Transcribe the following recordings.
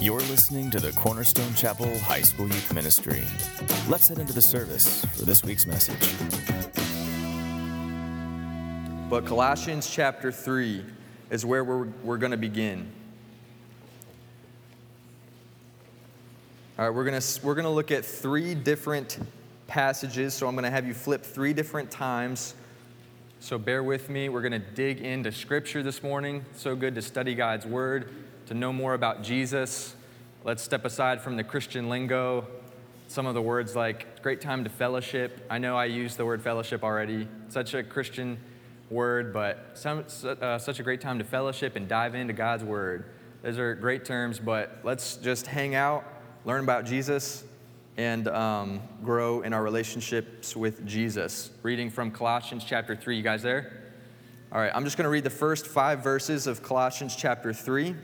You're listening to the Cornerstone Chapel High School Youth Ministry. Let's head into the service for this week's message. But Colossians chapter 3 is where we're, we're going to begin. All right, we're going we're going to look at three different passages. So I'm going to have you flip three different times. So bear with me. We're going to dig into Scripture this morning. So good to study God's Word, to know more about Jesus. Let's step aside from the Christian lingo. Some of the words like great time to fellowship. I know I used the word fellowship already. Such a Christian word, but some, uh, such a great time to fellowship and dive into God's Word. Those are great terms, but let's just hang out learn about Jesus, and um, grow in our relationships with Jesus. Reading from Colossians chapter 3. You guys there? All right, I'm just going to read the first five verses of Colossians chapter 3.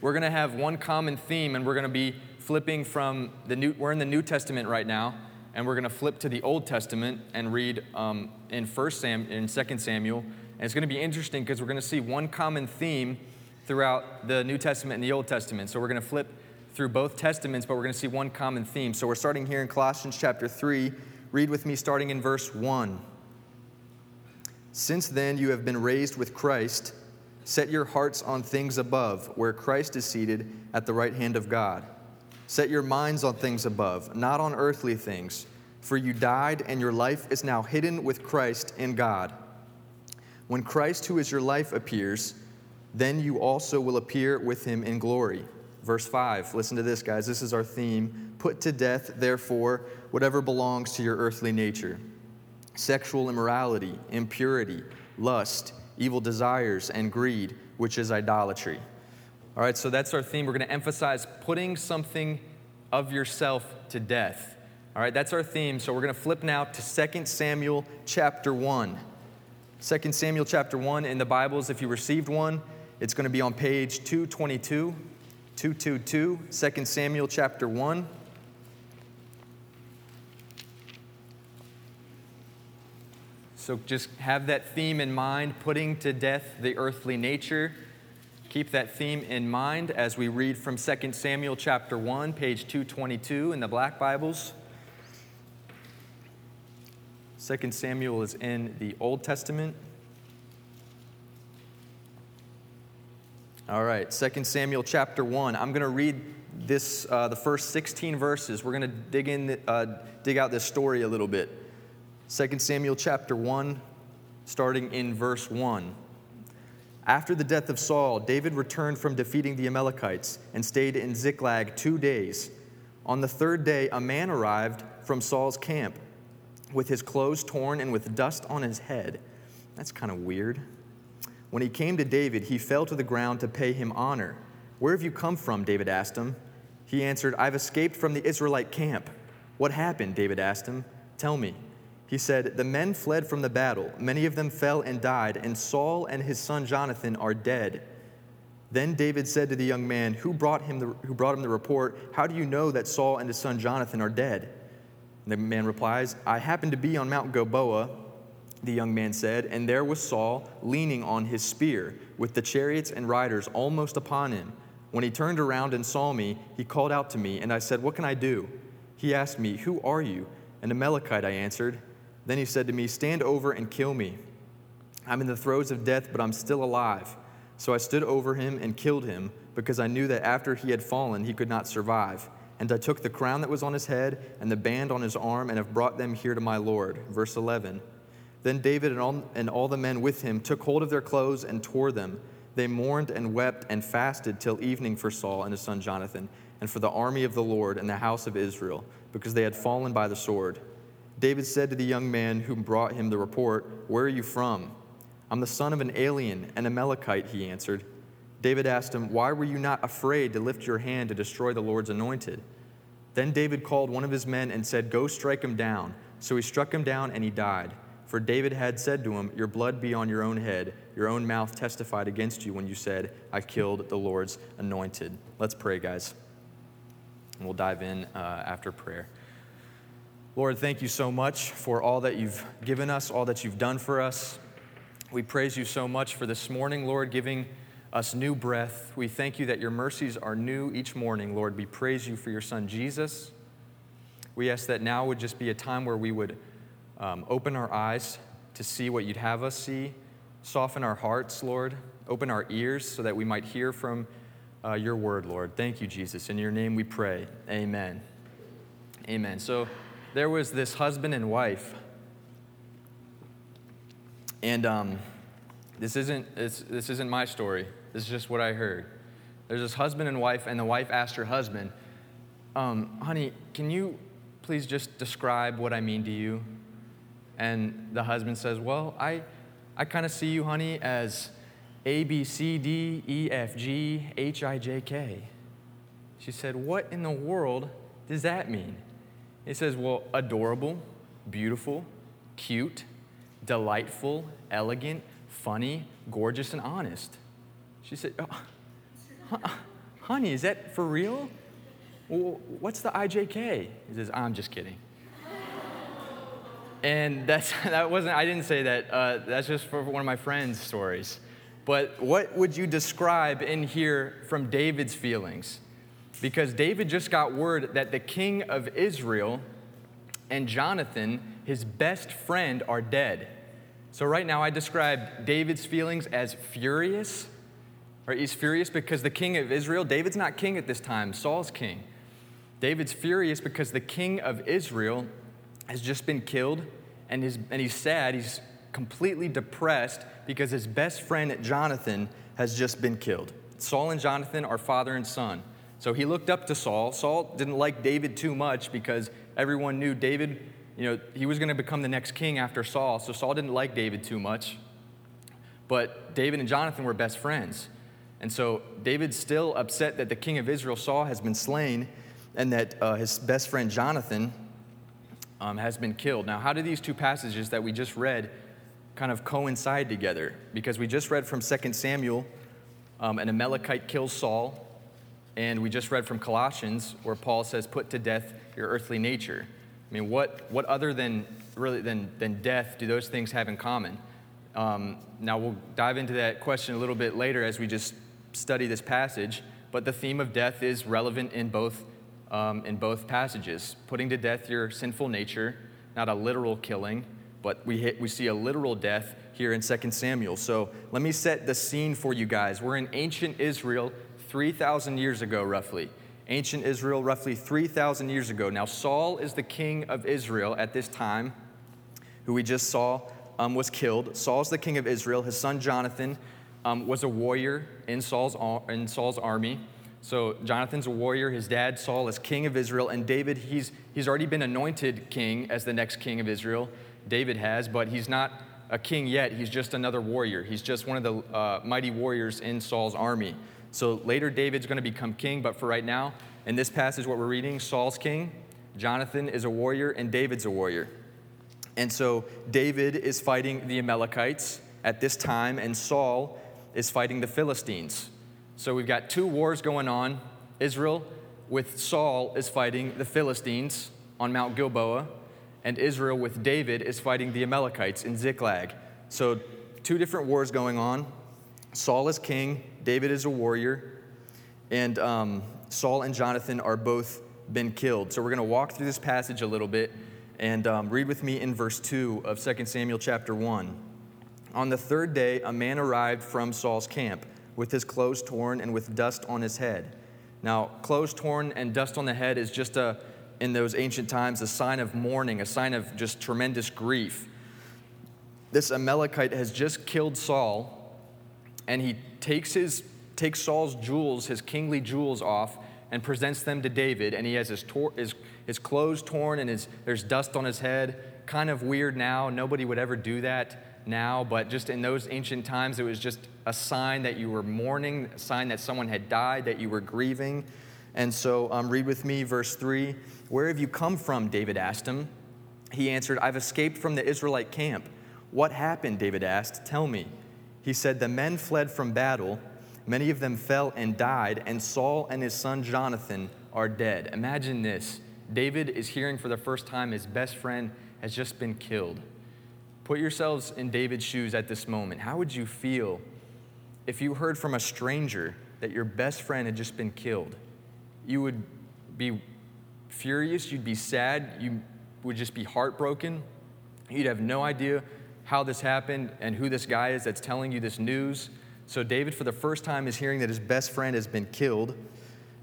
We're going to have one common theme, and we're going to be flipping from the New, we're in the New Testament right now, and we're going to flip to the Old Testament and read um, in First Sam, in Second Samuel. And it's going to be interesting because we're going to see one common theme throughout the New Testament and the Old Testament. So we're going to flip through both testaments, but we're going to see one common theme. So we're starting here in Colossians chapter 3. Read with me starting in verse 1. Since then you have been raised with Christ, set your hearts on things above, where Christ is seated at the right hand of God. Set your minds on things above, not on earthly things, for you died, and your life is now hidden with Christ in God. When Christ, who is your life, appears, then you also will appear with him in glory. Verse 5, listen to this, guys. This is our theme. Put to death, therefore, whatever belongs to your earthly nature sexual immorality, impurity, lust, evil desires, and greed, which is idolatry. All right, so that's our theme. We're going to emphasize putting something of yourself to death. All right, that's our theme. So we're going to flip now to 2 Samuel chapter 1. 2 Samuel chapter 1 in the Bibles, if you received one, it's going to be on page 222. 222, 2 Samuel chapter 1. So just have that theme in mind, putting to death the earthly nature. Keep that theme in mind as we read from 2 Samuel chapter 1, page 222 in the Black Bibles. 2 Samuel is in the Old Testament. All right, 2 Samuel chapter 1. I'm going to read this, uh, the first 16 verses. We're going to dig, in, uh, dig out this story a little bit. 2 Samuel chapter 1, starting in verse 1. After the death of Saul, David returned from defeating the Amalekites and stayed in Ziklag two days. On the third day, a man arrived from Saul's camp with his clothes torn and with dust on his head. That's kind of weird. When he came to David, he fell to the ground to pay him honor. Where have you come from? David asked him. He answered, I've escaped from the Israelite camp. What happened? David asked him. Tell me. He said, The men fled from the battle. Many of them fell and died, and Saul and his son Jonathan are dead. Then David said to the young man who brought him the, who brought him the report, How do you know that Saul and his son Jonathan are dead? And the man replies, I happened to be on Mount Gilboa the young man said, and there was Saul leaning on his spear, with the chariots and riders almost upon him. When he turned around and saw me, he called out to me, and I said, What can I do? He asked me, Who are you? An Amalekite, I answered. Then he said to me, Stand over and kill me. I'm in the throes of death, but I'm still alive. So I stood over him and killed him, because I knew that after he had fallen, he could not survive. And I took the crown that was on his head and the band on his arm, and have brought them here to my Lord. Verse 11. Then David and all, and all the men with him took hold of their clothes and tore them. They mourned and wept and fasted till evening for Saul and his son Jonathan, and for the army of the Lord and the house of Israel, because they had fallen by the sword. David said to the young man who brought him the report, Where are you from? I'm the son of an alien, an Amalekite, he answered. David asked him, Why were you not afraid to lift your hand to destroy the Lord's anointed? Then David called one of his men and said, Go strike him down. So he struck him down, and he died. For David had said to him, Your blood be on your own head. Your own mouth testified against you when you said, I killed the Lord's anointed. Let's pray, guys. And we'll dive in uh, after prayer. Lord, thank you so much for all that you've given us, all that you've done for us. We praise you so much for this morning, Lord, giving us new breath. We thank you that your mercies are new each morning, Lord. We praise you for your son, Jesus. We ask that now would just be a time where we would um, open our eyes to see what you'd have us see, soften our hearts, Lord, open our ears so that we might hear from uh, your word, Lord. Thank you, Jesus. In your name we pray. Amen. Amen. So there was this husband and wife. And um, this, isn't, this isn't my story. This is just what I heard. There's this husband and wife, and the wife asked her husband, um, Honey, can you please just describe what I mean to you? And the husband says, Well, I, I kind of see you, honey, as A, B, C, D, E, F, G, H, I, J, K. She said, What in the world does that mean? He says, Well, adorable, beautiful, cute, delightful, elegant, funny, gorgeous, and honest. She said, oh, Honey, is that for real? Well, what's the IJK? He says, I'm just kidding. and that's, that wasn't, I didn't say that. Uh, that's just for one of my friend's stories. But what would you describe in here from David's feelings? Because David just got word that the king of Israel and Jonathan, his best friend, are dead. So, right now, I described David's feelings as furious. Right? He's furious because the king of Israel, David's not king at this time, Saul's king. David's furious because the king of Israel has just been killed, and, his, and he's sad. He's completely depressed because his best friend, Jonathan, has just been killed. Saul and Jonathan are father and son. So he looked up to Saul. Saul didn't like David too much because everyone knew David, you know, he was going to become the next king after Saul. So Saul didn't like David too much. But David and Jonathan were best friends. And so David's still upset that the king of Israel, Saul, has been slain and that uh, his best friend Jonathan um, has been killed. Now, how do these two passages that we just read kind of coincide together? Because we just read from 2 Samuel, um, an Amalekite kills Saul, and we just read from Colossians where Paul says, put to death your earthly nature. I mean, what, what other than really than, than death do those things have in common? Um, now, we'll dive into that question a little bit later as we just study this passage, but the theme of death is relevant in both, um, in both passages. Putting to death your sinful nature, not a literal killing, but we, hit, we see a literal death here in 2 Samuel. So let me set the scene for you guys. We're in ancient Israel 3,000 years ago, roughly. Ancient Israel, roughly 3,000 years ago. Now, Saul is the king of Israel at this time, who we just saw um, was killed. Saul's the king of Israel. His son Jonathan um, was a warrior in Saul's, in Saul's army. So Jonathan's a warrior. His dad, Saul, is king of Israel. And David, he's, he's already been anointed king as the next king of Israel. David has, but he's not a king yet. He's just another warrior. He's just one of the uh, mighty warriors in Saul's army. So later, David's going to become king, but for right now, in this passage, what we're reading, Saul's king, Jonathan is a warrior, and David's a warrior. And so David is fighting the Amalekites at this time, and Saul is fighting the Philistines. So we've got two wars going on. Israel with Saul is fighting the Philistines on Mount Gilboa, and Israel with David is fighting the Amalekites in Ziklag. So two different wars going on. Saul is king, David is a warrior, and um, Saul and Jonathan are both been killed. So we're going to walk through this passage a little bit and um, read with me in verse 2 of 2 Samuel chapter 1. On the third day, a man arrived from Saul's camp with his clothes torn and with dust on his head. Now, clothes torn and dust on the head is just a, in those ancient times, a sign of mourning, a sign of just tremendous grief. This Amalekite has just killed Saul, and he takes, his, takes Saul's jewels, his kingly jewels off, and presents them to David. And he has his, tor- his, his clothes torn and his, there's dust on his head. Kind of weird now. Nobody would ever do that now, but just in those ancient times, it was just a sign that you were mourning, a sign that someone had died, that you were grieving. And so, um, read with me verse 3. Where have you come from? David asked him. He answered, I've escaped from the Israelite camp. What happened? David asked. Tell me. He said, The men fled from battle. Many of them fell and died, and Saul and his son Jonathan are dead. Imagine this David is hearing for the first time his best friend has just been killed. Put yourselves in David's shoes at this moment. How would you feel if you heard from a stranger that your best friend had just been killed, you would be furious, you'd be sad, you would just be heartbroken. You'd have no idea how this happened and who this guy is that's telling you this news. So, David, for the first time, is hearing that his best friend has been killed.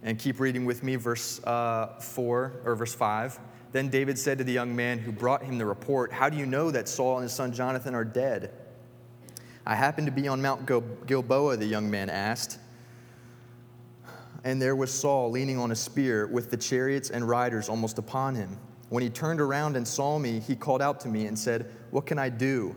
And keep reading with me, verse uh, 4 or verse 5. Then David said to the young man who brought him the report, How do you know that Saul and his son Jonathan are dead? I happened to be on Mount Gilboa, the young man asked. And there was Saul leaning on a spear with the chariots and riders almost upon him. When he turned around and saw me, he called out to me and said, What can I do?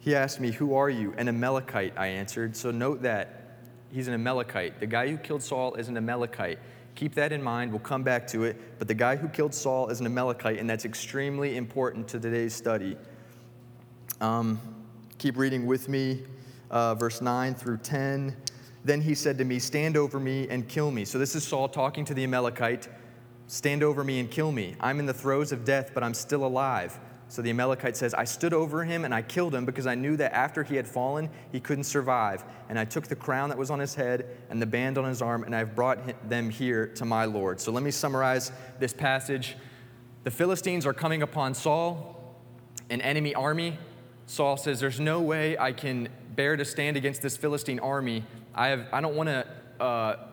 He asked me, Who are you? An Amalekite, I answered. So note that he's an Amalekite. The guy who killed Saul is an Amalekite. Keep that in mind. We'll come back to it. But the guy who killed Saul is an Amalekite, and that's extremely important to today's study. Um, keep reading with me, uh, verse 9 through 10. Then he said to me, Stand over me and kill me. So this is Saul talking to the Amalekite. Stand over me and kill me. I'm in the throes of death, but I'm still alive. So the Amalekite says, I stood over him and I killed him because I knew that after he had fallen, he couldn't survive. And I took the crown that was on his head and the band on his arm, and I've brought them here to my Lord. So let me summarize this passage. The Philistines are coming upon Saul, an enemy army. Saul says, There's no way I can bear to stand against this Philistine army. I, have, I don't want to. Uh,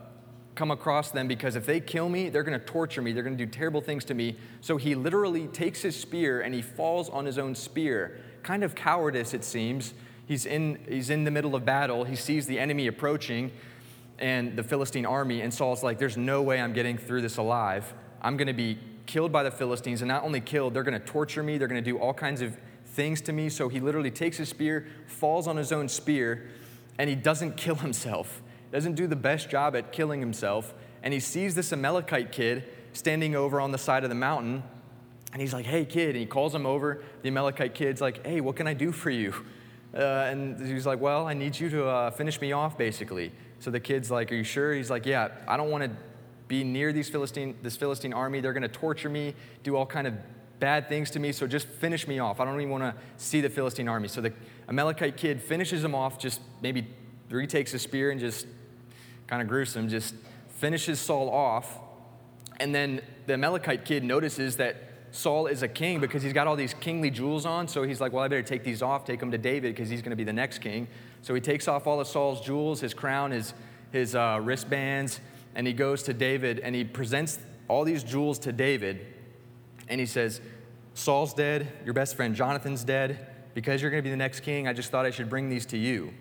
come across them because if they kill me, they're going to torture me. They're going to do terrible things to me. So he literally takes his spear and he falls on his own spear. Kind of cowardice, it seems. He's in, he's in the middle of battle. He sees the enemy approaching and the Philistine army, and Saul's like, There's no way I'm getting through this alive. I'm going to be killed by the Philistines, and not only killed, they're going to torture me. They're going to do all kinds of things to me. So he literally takes his spear, falls on his own spear, and he doesn't kill himself doesn't do the best job at killing himself, and he sees this Amalekite kid standing over on the side of the mountain, and he's like, hey, kid, and he calls him over. The Amalekite kid's like, hey, what can I do for you? Uh, and he's like, well, I need you to uh, finish me off, basically. So the kid's like, are you sure? He's like, yeah, I don't want to be near these Philistine, this Philistine army. They're going to torture me, do all kind of bad things to me, so just finish me off. I don't even want to see the Philistine army. So the Amalekite kid finishes him off, just maybe retakes a spear and just kind of gruesome, just finishes Saul off. And then the Amalekite kid notices that Saul is a king because he's got all these kingly jewels on. So he's like, well, I better take these off, take them to David because he's going to be the next king. So he takes off all of Saul's jewels, his crown, his, his uh, wristbands, and he goes to David and he presents all these jewels to David. And he says, Saul's dead, your best friend Jonathan's dead. Because you're going to be the next king, I just thought I should bring these to you.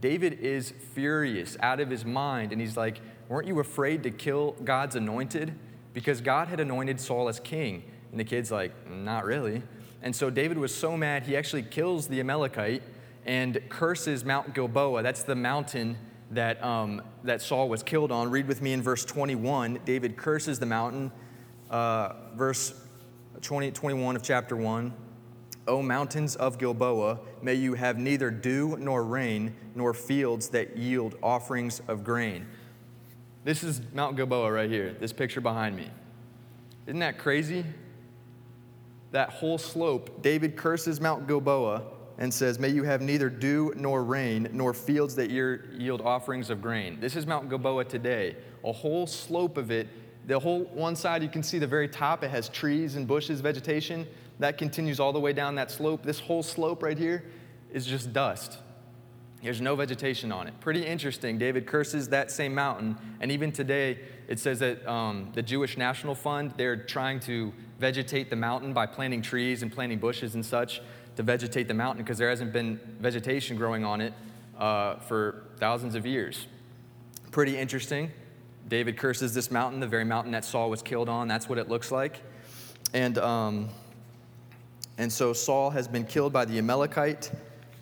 David is furious, out of his mind, and he's like, Weren't you afraid to kill God's anointed? Because God had anointed Saul as king. And the kid's like, Not really. And so David was so mad, he actually kills the Amalekite and curses Mount Gilboa. That's the mountain that, um, that Saul was killed on. Read with me in verse 21. David curses the mountain, uh, verse 20, 21 of chapter 1. O mountains of Gilboa, may you have neither dew nor rain, nor fields that yield offerings of grain. This is Mount Gilboa right here, this picture behind me. Isn't that crazy? That whole slope, David curses Mount Gilboa and says, May you have neither dew nor rain, nor fields that yield offerings of grain. This is Mount Gilboa today. A whole slope of it, the whole one side, you can see the very top, it has trees and bushes, vegetation. That continues all the way down that slope. This whole slope right here is just dust. There's no vegetation on it. Pretty interesting. David curses that same mountain. And even today, it says that um, the Jewish National Fund, they're trying to vegetate the mountain by planting trees and planting bushes and such to vegetate the mountain because there hasn't been vegetation growing on it uh, for thousands of years. Pretty interesting. David curses this mountain, the very mountain that Saul was killed on. That's what it looks like. And. Um, and so Saul has been killed by the Amalekite.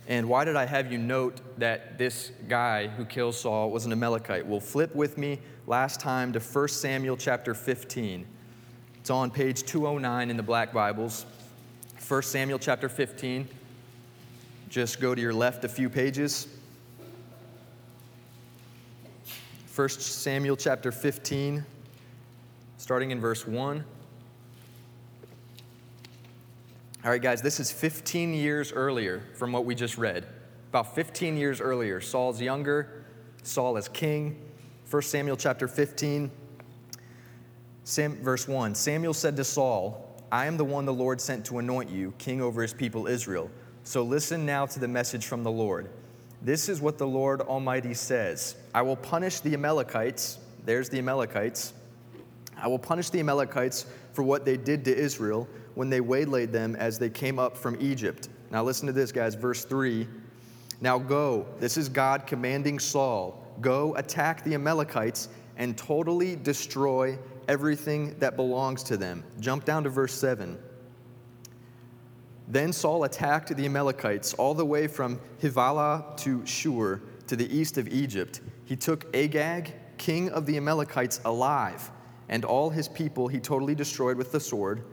And why did I have you note that this guy who kills Saul was an Amalekite? Well, flip with me last time to 1 Samuel chapter 15. It's on page 209 in the Black Bibles. 1 Samuel chapter 15. Just go to your left a few pages. 1 Samuel chapter 15, starting in verse 1. All right, guys, this is 15 years earlier from what we just read. About 15 years earlier, Saul's younger. Saul is king. 1 Samuel chapter 15, Sam, verse 1 Samuel said to Saul, I am the one the Lord sent to anoint you, king over his people Israel. So listen now to the message from the Lord. This is what the Lord Almighty says I will punish the Amalekites. There's the Amalekites. I will punish the Amalekites for what they did to Israel when they waylaid them as they came up from Egypt. Now, listen to this, guys. Verse 3 Now go. This is God commanding Saul go attack the Amalekites and totally destroy everything that belongs to them. Jump down to verse 7. Then Saul attacked the Amalekites all the way from Havilah to Shur to the east of Egypt. He took Agag, king of the Amalekites, alive, and all his people he totally destroyed with the sword.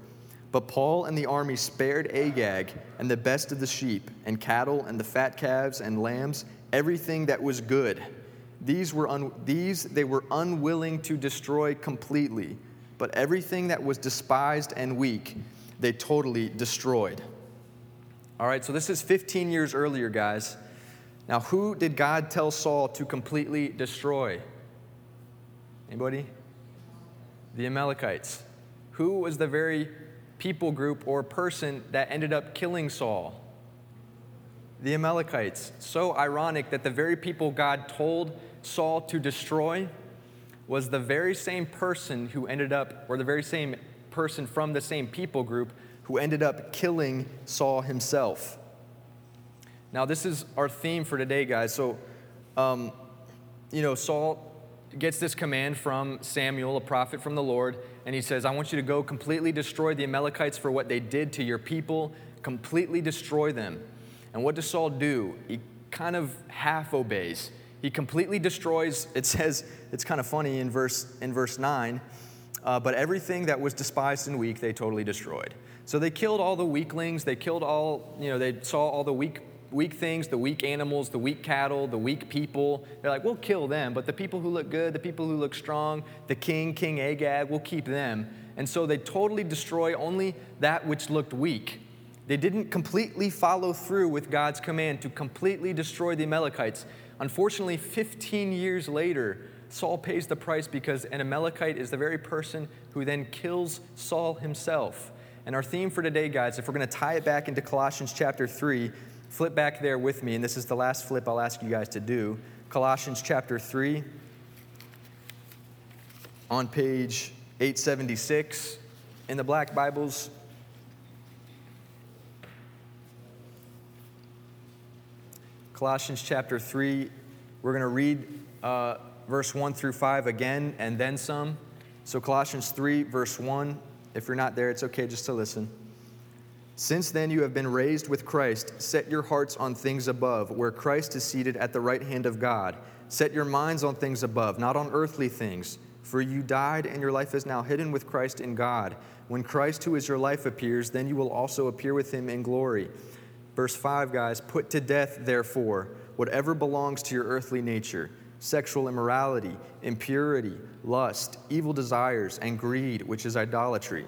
But Saul and the army spared Agag and the best of the sheep, and cattle, and the fat calves and lambs, everything that was good. These, were un- these they were unwilling to destroy completely, but everything that was despised and weak, they totally destroyed. All right, so this is 15 years earlier, guys. Now, who did God tell Saul to completely destroy? Anybody? The Amalekites. Who was the very people group or person that ended up killing Saul? The Amalekites. So ironic that the very people God told Saul to destroy was the very same person who ended up, or the very same person from the same people group who ended up killing Saul himself. Now, this is our theme for today, guys. So, um, you know, Saul gets this command from Samuel, a prophet from the Lord, and he says, I want you to go completely destroy the Amalekites for what they did to your people, completely destroy them. And what does Saul do? He kind of half obeys. He completely destroys, it says, it's kind of funny in verse, in verse 9, uh, but everything that was despised and weak, they totally destroyed. So they killed all the weaklings, they killed all, you know, they saw all the weak, weak things, the weak animals, the weak cattle, the weak people. They're like, we'll kill them, but the people who look good, the people who look strong, the king, King Agag, we'll keep them. And so they totally destroy only that which looked weak. They didn't completely follow through with God's command to completely destroy the Amalekites. Unfortunately, 15 years later, Saul pays the price because an Amalekite is the very person who then kills Saul himself. And our theme for today, guys, if we're going to tie it back into Colossians chapter 3, flip back there with me, and this is the last flip I'll ask you guys to do. Colossians chapter 3, on page 876 in the Black Bibles. Colossians chapter 3. We're going to read uh, verse 1 through 5 again and then some. So, Colossians 3, verse 1. If you're not there, it's okay just to listen. Since then you have been raised with Christ, set your hearts on things above, where Christ is seated at the right hand of God. Set your minds on things above, not on earthly things. For you died, and your life is now hidden with Christ in God. When Christ, who is your life, appears, then you will also appear with him in glory. Verse 5, guys, put to death, therefore, whatever belongs to your earthly nature sexual immorality, impurity, lust, evil desires, and greed, which is idolatry.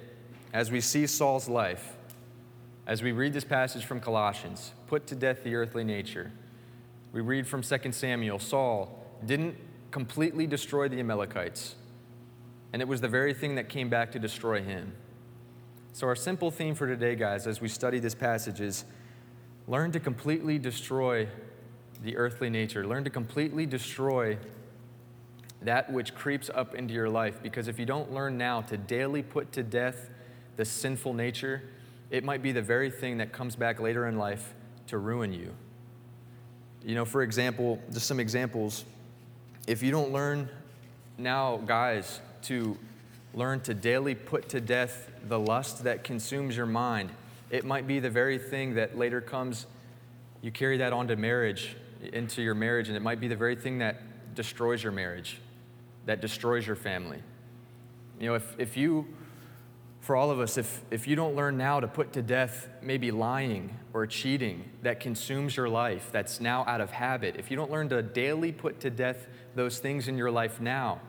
as we see Saul's life, as we read this passage from Colossians, put to death the earthly nature. We read from 2 Samuel, Saul didn't completely destroy the Amalekites, and it was the very thing that came back to destroy him. So, our simple theme for today, guys, as we study this passage is learn to completely destroy the earthly nature. Learn to completely destroy that which creeps up into your life. Because if you don't learn now to daily put to death the sinful nature, it might be the very thing that comes back later in life to ruin you. You know, for example, just some examples. If you don't learn now, guys, to learn to daily put to death the lust that consumes your mind. It might be the very thing that later comes, you carry that onto marriage, into your marriage, and it might be the very thing that destroys your marriage, that destroys your family. You know, if, if you, for all of us, if, if you don't learn now to put to death maybe lying or cheating that consumes your life, that's now out of habit, if you don't learn to daily put to death those things in your life now,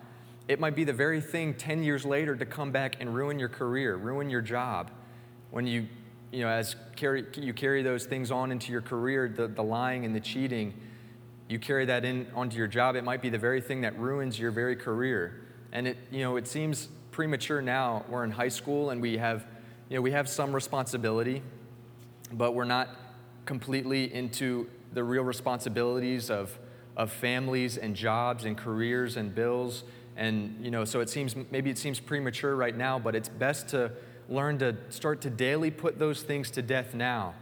it might be the very thing 10 years later to come back and ruin your career, ruin your job. When you, you know, as carry, you carry those things on into your career, the, the lying and the cheating, you carry that in onto your job, it might be the very thing that ruins your very career. And it, you know, it seems premature now. We're in high school and we have, you know, we have some responsibility, but we're not completely into the real responsibilities of, of families and jobs and careers and bills. And, you know, so it seems, maybe it seems premature right now, but it's best to learn to start to daily put those things to death now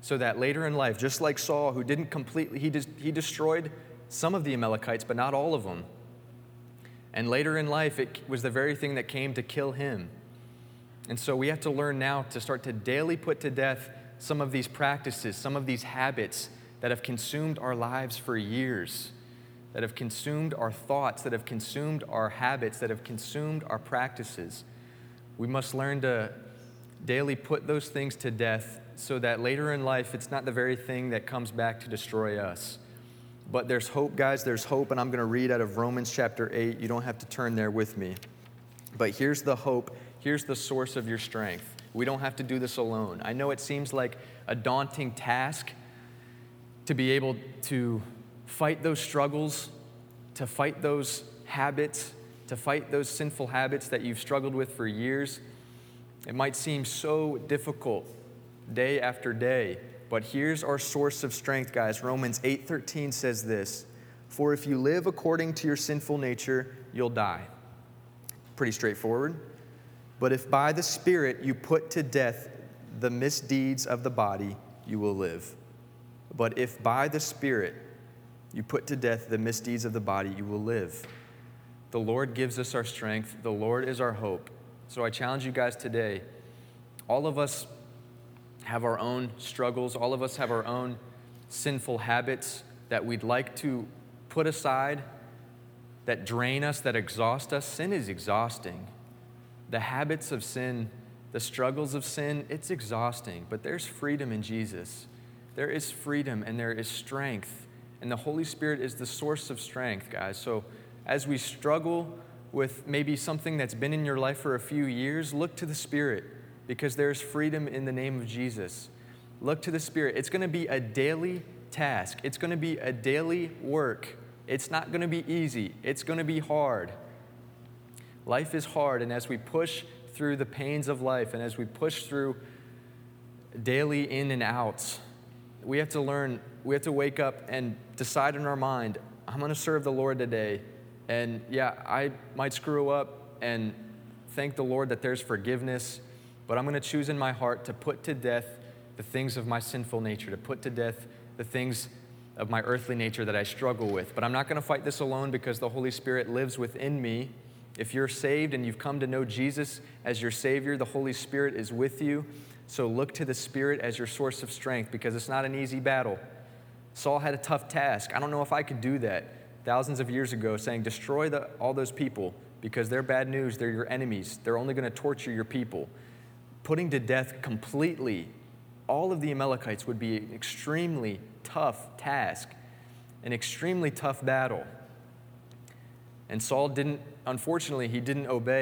so that later in life, just like Saul, who didn't completely, he, just, he destroyed some of the Amalekites, but not all of them. And later in life, it was the very thing that came to kill him. And so we have to learn now to start to daily put to death some of these practices, some of these habits that have consumed our lives for years, that have consumed our thoughts, that have consumed our habits, that have consumed our practices. We must learn to daily put those things to death so that later in life it's not the very thing that comes back to destroy us. But there's hope, guys, there's hope, and I'm going to read out of Romans chapter 8. You don't have to turn there with me. But here's the hope, here's the source of your strength. We don't have to do this alone. I know it seems like a daunting task to be able to fight those struggles, to fight those habits, to fight those sinful habits that you've struggled with for years. It might seem so difficult day after day, but here's our source of strength, guys. Romans 8:13 says this, "For if you live according to your sinful nature, you'll die." Pretty straightforward. But if by the Spirit you put to death the misdeeds of the body, you will live. But if by the Spirit you put to death the misdeeds of the body, you will live. The Lord gives us our strength. The Lord is our hope. So I challenge you guys today. All of us have our own struggles, all of us have our own sinful habits that we'd like to put aside, that drain us, that exhaust us. Sin is exhausting. The habits of sin, the struggles of sin, it's exhausting, but there's freedom in Jesus. There is freedom and there is strength. And the Holy Spirit is the source of strength, guys. So, as we struggle with maybe something that's been in your life for a few years, look to the Spirit because there's freedom in the name of Jesus. Look to the Spirit. It's going to be a daily task, it's going to be a daily work. It's not going to be easy, it's going to be hard. Life is hard, and as we push through the pains of life and as we push through daily in and outs, we have to learn, we have to wake up and decide in our mind, I'm going to serve the Lord today. And yeah, I might screw up and thank the Lord that there's forgiveness, but I'm going to choose in my heart to put to death the things of my sinful nature, to put to death the things of my earthly nature that I struggle with. But I'm not going to fight this alone because the Holy Spirit lives within me. If you're saved and you've come to know Jesus as your Savior, the Holy Spirit is with you. So look to the Spirit as your source of strength because it's not an easy battle. Saul had a tough task. I don't know if I could do that thousands of years ago saying, Destroy the, all those people because they're bad news, they're your enemies, they're only going to torture your people. Putting to death completely all of the Amalekites would be an extremely tough task, an extremely tough battle. And Saul didn't, unfortunately, he didn't obey.